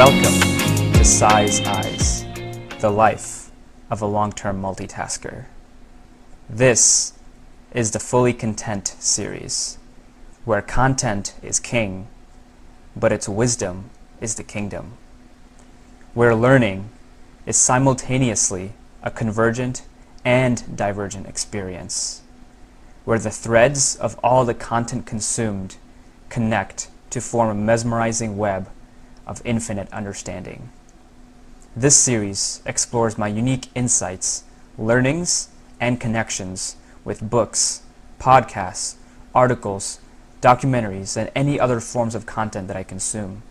Welcome to Size Eyes, the life of a long term multitasker. This is the Fully Content series, where content is king, but its wisdom is the kingdom. Where learning is simultaneously a convergent and divergent experience. Where the threads of all the content consumed connect to form a mesmerizing web of infinite understanding. This series explores my unique insights, learnings, and connections with books, podcasts, articles, documentaries, and any other forms of content that I consume.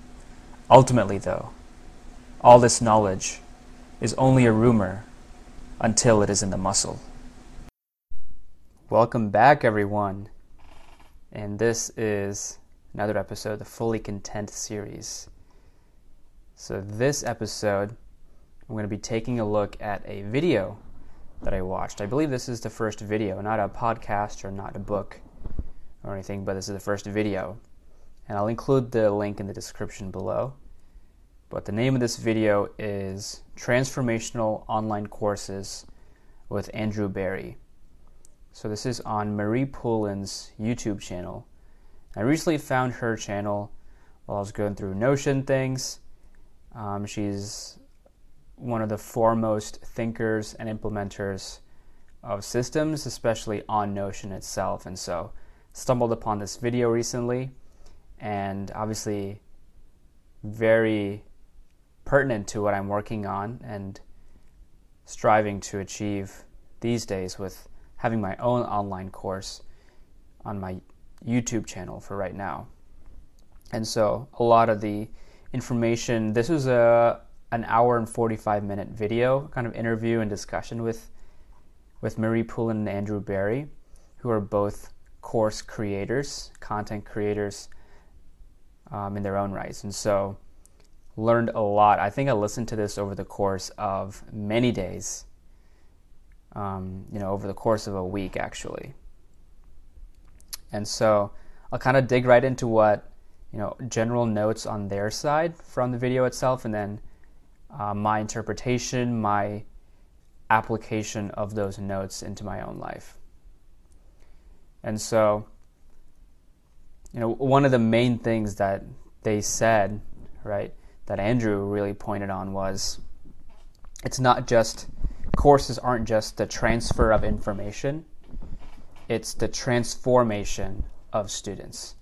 Ultimately, though, all this knowledge is only a rumor until it is in the muscle. Welcome back, everyone. And this is another episode of the Fully Content series. So, this episode, I'm going to be taking a look at a video that I watched. I believe this is the first video, not a podcast or not a book or anything, but this is the first video. And I'll include the link in the description below. But the name of this video is Transformational Online Courses with Andrew Barry. So, this is on Marie Poulin's YouTube channel. I recently found her channel while I was going through Notion things um, she's one of the foremost thinkers and implementers of systems, especially on Notion itself. And so, stumbled upon this video recently, and obviously, very pertinent to what I'm working on and striving to achieve these days with having my own online course on my YouTube channel for right now. And so, a lot of the information. This was a an hour and 45 minute video kind of interview and discussion with with Marie Poulin and Andrew Barry, who are both course creators, content creators um, in their own rights. And so learned a lot. I think I listened to this over the course of many days, um, you know, over the course of a week actually. And so I'll kind of dig right into what you know general notes on their side from the video itself, and then uh, my interpretation, my application of those notes into my own life. And so, you know, one of the main things that they said, right, that Andrew really pointed on was it's not just courses aren't just the transfer of information, it's the transformation of students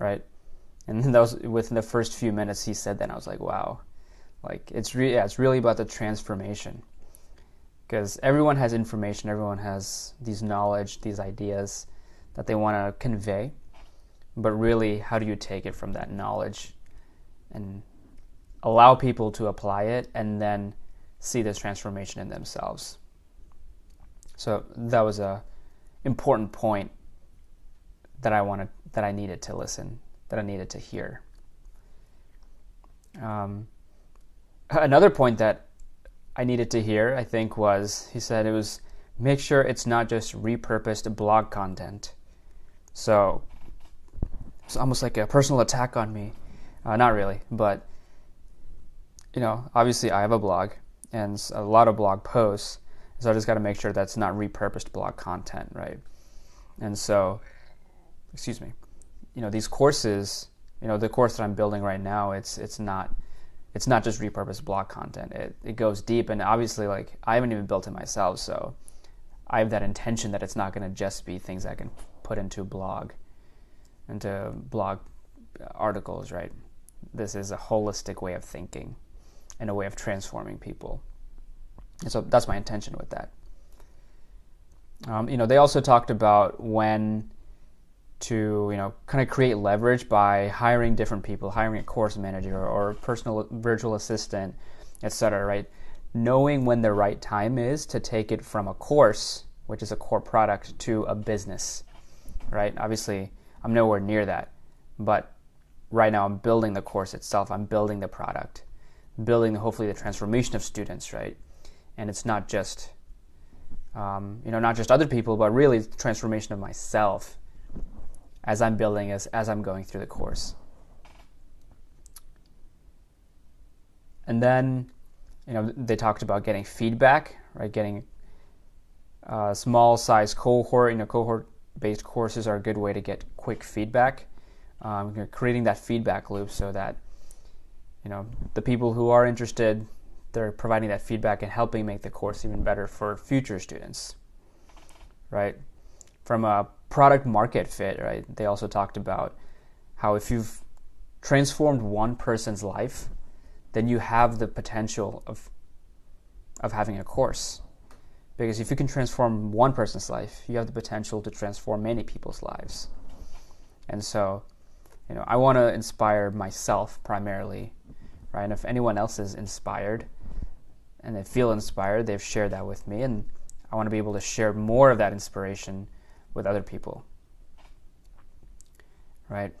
right? And that was within the first few minutes he said that, and I was like, wow, like it's really yeah, it's really about the transformation because everyone has information, everyone has these knowledge, these ideas that they want to convey, but really, how do you take it from that knowledge and allow people to apply it and then see this transformation in themselves? So that was a important point that I wanted that I needed to listen, that I needed to hear. Um, another point that I needed to hear, I think, was he said it was make sure it's not just repurposed blog content. So it's almost like a personal attack on me. Uh, not really, but you know, obviously I have a blog and a lot of blog posts, so I just got to make sure that's not repurposed blog content, right? And so excuse me, you know, these courses, you know, the course that I'm building right now, it's it's not it's not just repurposed blog content. It it goes deep, and obviously, like I haven't even built it myself, so I have that intention that it's not going to just be things I can put into blog, into blog articles, right? This is a holistic way of thinking, and a way of transforming people, and so that's my intention with that. Um, you know, they also talked about when to you know kind of create leverage by hiring different people, hiring a course manager or personal virtual assistant, etc. Right, knowing when the right time is to take it from a course, which is a core product, to a business. Right, obviously I'm nowhere near that, but right now I'm building the course itself. I'm building the product, building hopefully the transformation of students. Right, and it's not just um, you know not just other people, but really the transformation of myself as I'm building as, as I'm going through the course. and then, you know, they talked about getting feedback, right? Getting a small size cohort, you know, cohort based courses are a good way to get quick feedback. Um, you're creating that feedback loop so that, you know, the people who are interested, they're providing that feedback and helping make the course even better for future students, right? From a product market fit, right? They also talked about how if you've transformed one person's life, then you have the potential of of having a course. Because if you can transform one person's life, you have the potential to transform many people's lives. And so, you know, I want to inspire myself primarily, right? And if anyone else is inspired and they feel inspired, they've shared that with me and I want to be able to share more of that inspiration with other people. Right?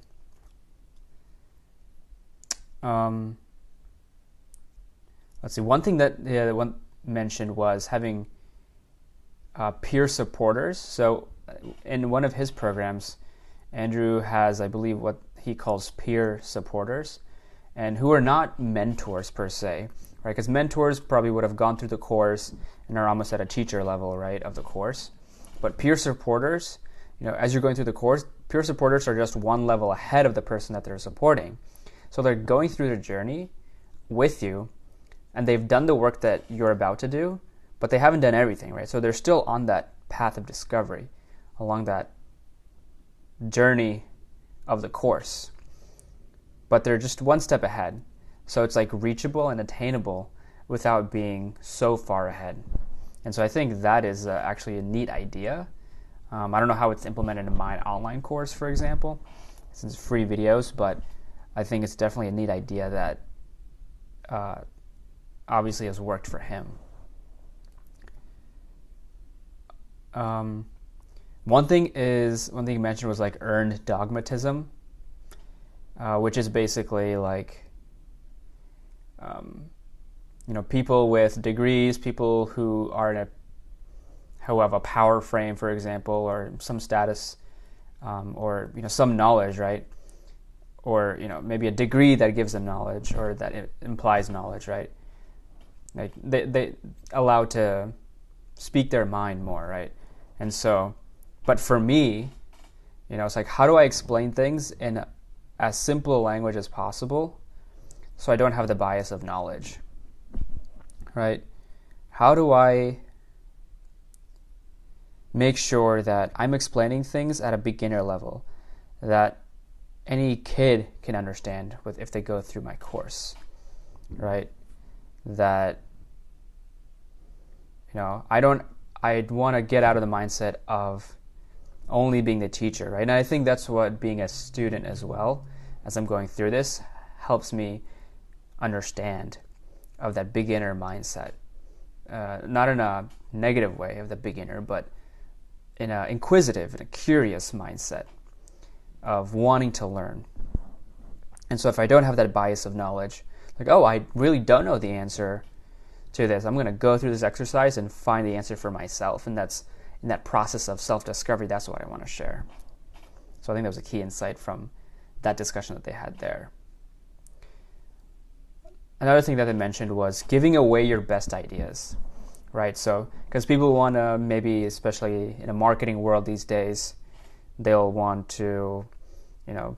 Um, let's see. One thing that yeah, one mentioned was having uh, peer supporters. So, uh, in one of his programs, Andrew has, I believe, what he calls peer supporters, and who are not mentors per se, right? Because mentors probably would have gone through the course and are almost at a teacher level, right, of the course. But peer supporters, you know, as you're going through the course, peer supporters are just one level ahead of the person that they're supporting. So they're going through the journey with you and they've done the work that you're about to do, but they haven't done everything, right? So they're still on that path of discovery along that journey of the course. But they're just one step ahead. So it's like reachable and attainable without being so far ahead. And so I think that is uh, actually a neat idea. Um, I don't know how it's implemented in my online course, for example, since it's free videos, but I think it's definitely a neat idea that uh, obviously has worked for him. Um, one thing is one thing you mentioned was like earned dogmatism, uh, which is basically like um, you know people with degrees, people who are in a who have a power frame, for example, or some status, um, or you know some knowledge, right? Or you know maybe a degree that gives them knowledge or that implies knowledge, right? Like they they allow to speak their mind more, right? And so, but for me, you know, it's like how do I explain things in as simple a language as possible, so I don't have the bias of knowledge, right? How do I make sure that I'm explaining things at a beginner level that any kid can understand with if they go through my course, right? That you know, I don't I'd want to get out of the mindset of only being the teacher, right? And I think that's what being a student as well, as I'm going through this, helps me understand of that beginner mindset. Uh, not in a negative way of the beginner, but in an inquisitive and a curious mindset of wanting to learn. And so if I don't have that bias of knowledge, like, oh, I really don't know the answer to this. I'm going to go through this exercise and find the answer for myself. And that's in that process of self discovery, that's what I want to share. So I think that was a key insight from that discussion that they had there. Another thing that they mentioned was giving away your best ideas, right? So, because people want to maybe, especially in a marketing world these days, they'll want to, you know,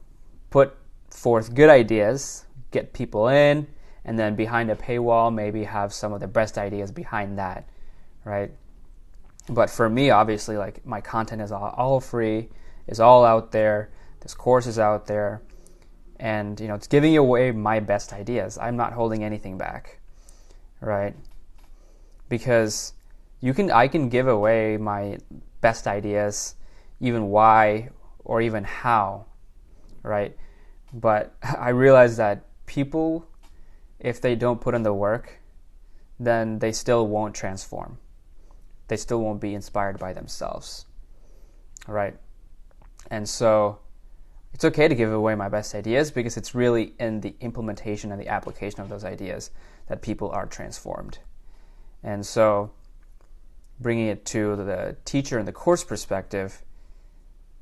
put forth good ideas, get people in, and then behind a paywall maybe have some of the best ideas behind that right but for me obviously like my content is all, all free is all out there this course is out there and you know it's giving away my best ideas i'm not holding anything back right because you can i can give away my best ideas even why or even how right but i realize that people if they don't put in the work, then they still won't transform. They still won't be inspired by themselves. right And so it's okay to give away my best ideas because it's really in the implementation and the application of those ideas that people are transformed. And so bringing it to the teacher and the course perspective,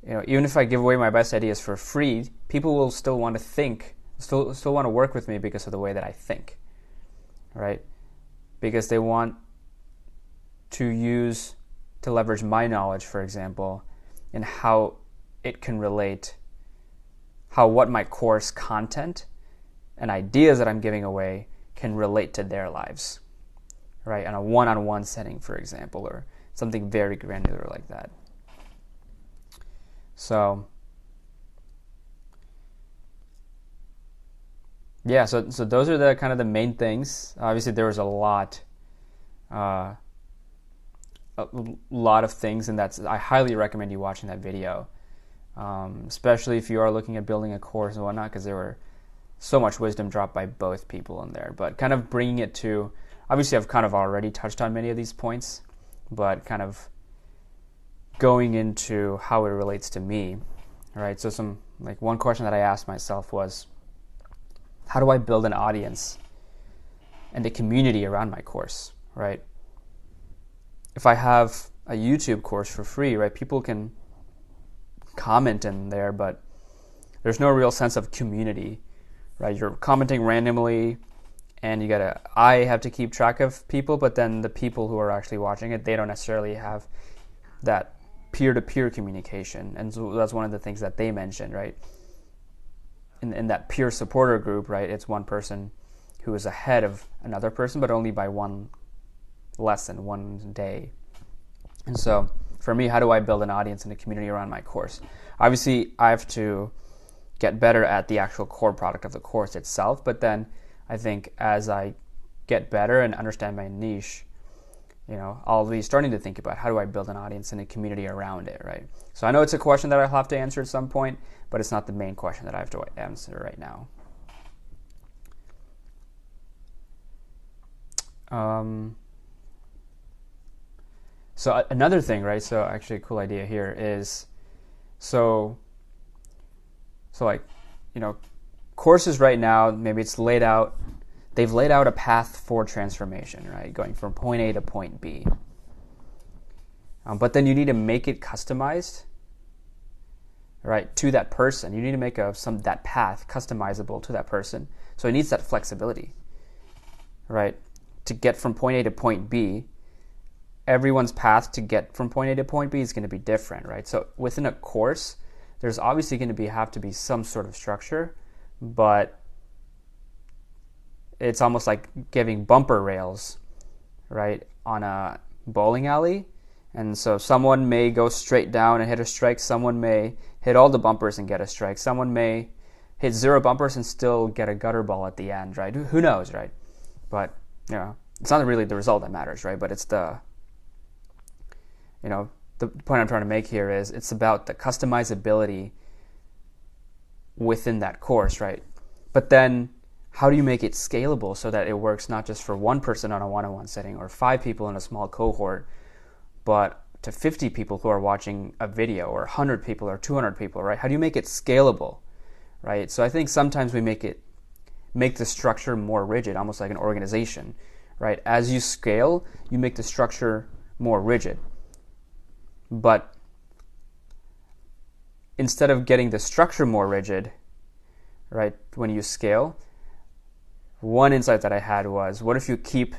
you know, even if I give away my best ideas for free, people will still want to think still still want to work with me because of the way that I think, right? Because they want to use to leverage my knowledge, for example, and how it can relate, how what my course content and ideas that I'm giving away can relate to their lives, right? In a one on one setting, for example, or something very granular like that. So, yeah, so so those are the kind of the main things. Obviously, there was a lot, uh, a lot of things, and that's I highly recommend you watching that video, um, especially if you are looking at building a course and whatnot, because there were so much wisdom dropped by both people in there. But kind of bringing it to, obviously, I've kind of already touched on many of these points, but kind of going into how it relates to me, right? So some like one question that I asked myself was, how do I build an audience and a community around my course, right? If I have a YouTube course for free, right, people can comment in there, but there's no real sense of community, right? You're commenting randomly, and you gotta. I have to keep track of people, but then the people who are actually watching it, they don't necessarily have that peer-to-peer communication, and so that's one of the things that they mentioned, right? In, in that peer supporter group, right? It's one person who is ahead of another person, but only by one lesson, one day. And so, for me, how do I build an audience and a community around my course? Obviously, I have to get better at the actual core product of the course itself, but then I think as I get better and understand my niche, you know, I'll be starting to think about how do I build an audience and a community around it, right? So I know it's a question that I'll have to answer at some point, but it's not the main question that I have to answer right now. Um, so another thing, right? So actually, a cool idea here is, so, so like, you know, courses right now, maybe it's laid out they've laid out a path for transformation, right? Going from point A to point B. Um, but then you need to make it customized, right, to that person. You need to make a, some that path customizable to that person. So it needs that flexibility, right? To get from point A to point B, everyone's path to get from point A to point B is going to be different, right? So within a course, there's obviously going to be have to be some sort of structure, but it's almost like giving bumper rails, right, on a bowling alley. And so someone may go straight down and hit a strike. Someone may hit all the bumpers and get a strike. Someone may hit zero bumpers and still get a gutter ball at the end, right? Who knows, right? But, you know, it's not really the result that matters, right? But it's the, you know, the point I'm trying to make here is it's about the customizability within that course, right? But then how do you make it scalable so that it works not just for one person on a one-on-one setting or five people in a small cohort but to 50 people who are watching a video or 100 people or 200 people right? How do you make it scalable right? So i think sometimes we make it make the structure more rigid almost like an organization right? As you scale you make the structure more rigid but instead of getting the structure more rigid right when you scale one insight that I had was what if you keep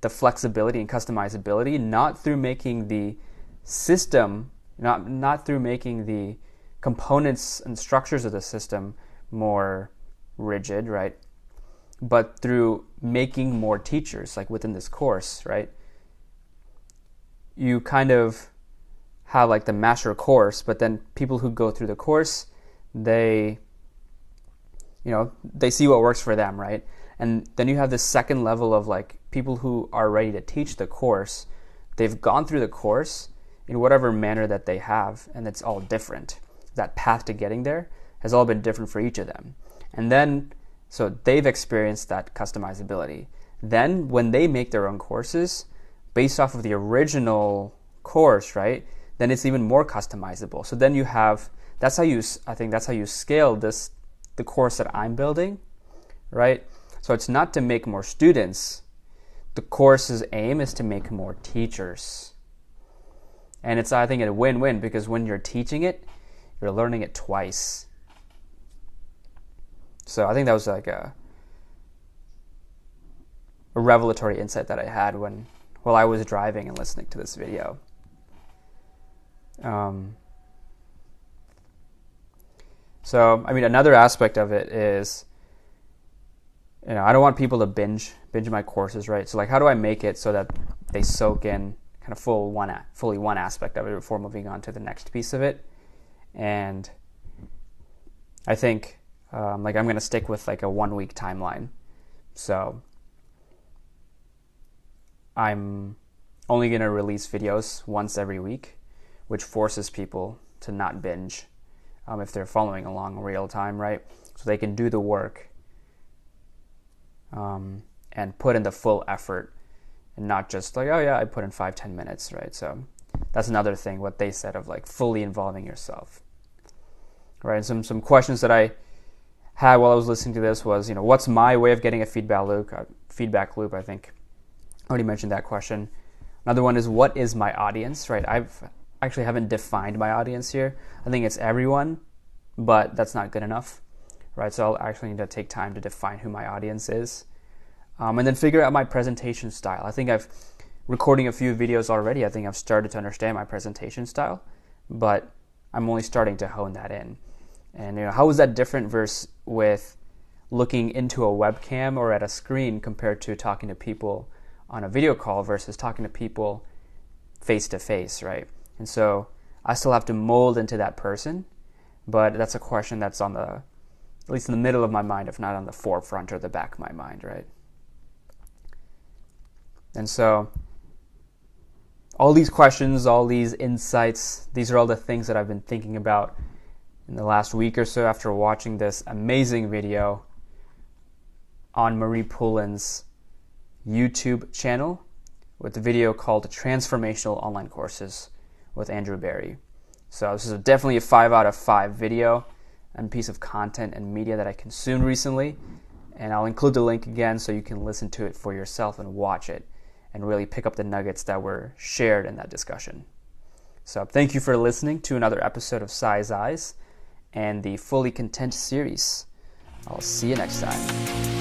the flexibility and customizability not through making the system, not, not through making the components and structures of the system more rigid, right? But through making more teachers, like within this course, right? You kind of have like the master course, but then people who go through the course, they you know they see what works for them right? And then you have this second level of like people who are ready to teach the course. They've gone through the course in whatever manner that they have and it's all different. That path to getting there has all been different for each of them. And then so they've experienced that customizability. Then when they make their own courses based off of the original course right then it's even more customizable so then you have that's how you i think that's how you scale this the course that I'm building, right? So it's not to make more students. The course's aim is to make more teachers. And it's, I think, a win win because when you're teaching it, you're learning it twice. So I think that was like a a revelatory insight that I had when while I was driving and listening to this video. Um, so, I mean, another aspect of it is, you know, I don't want people to binge binge my courses, right? So, like, how do I make it so that they soak in kind of full one, fully one aspect of it before moving on to the next piece of it? And I think, um, like, I'm going to stick with like a one week timeline. So, I'm only going to release videos once every week, which forces people to not binge um, if they're following along real time, right? So they can do the work um, and put in the full effort and not just like, oh yeah, I put in five, ten minutes, right? So that's another thing, what they said of like fully involving yourself, right? And some, some questions that I had while I was listening to this was, you know, what's my way of getting a feedback loop? Uh, feedback loop, I think. I already mentioned that question. Another one is, what is my audience, right? I've actually haven't defined my audience here. I think it's everyone, but that's not good enough, right? So I'll actually need to take time to define who my audience is, um, and then figure out my presentation style. I think I've recording a few videos already. I think I've started to understand my presentation style, but I'm only starting to hone that in. And you know, how is that different versus with looking into a webcam or at a screen compared to talking to people on a video call versus talking to people face to face, right? And so I still have to mold into that person, but that's a question that's on the, at least in the middle of my mind, if not on the forefront or the back of my mind, right? And so all these questions, all these insights, these are all the things that I've been thinking about in the last week or so after watching this amazing video on Marie Poulin's YouTube channel with the video called Transformational Online Courses with Andrew Barry. So this is definitely a 5 out of 5 video and piece of content and media that I consumed recently. And I'll include the link again so you can listen to it for yourself and watch it and really pick up the nuggets that were shared in that discussion. So thank you for listening to another episode of Size Eyes and the Fully Content series. I'll see you next time.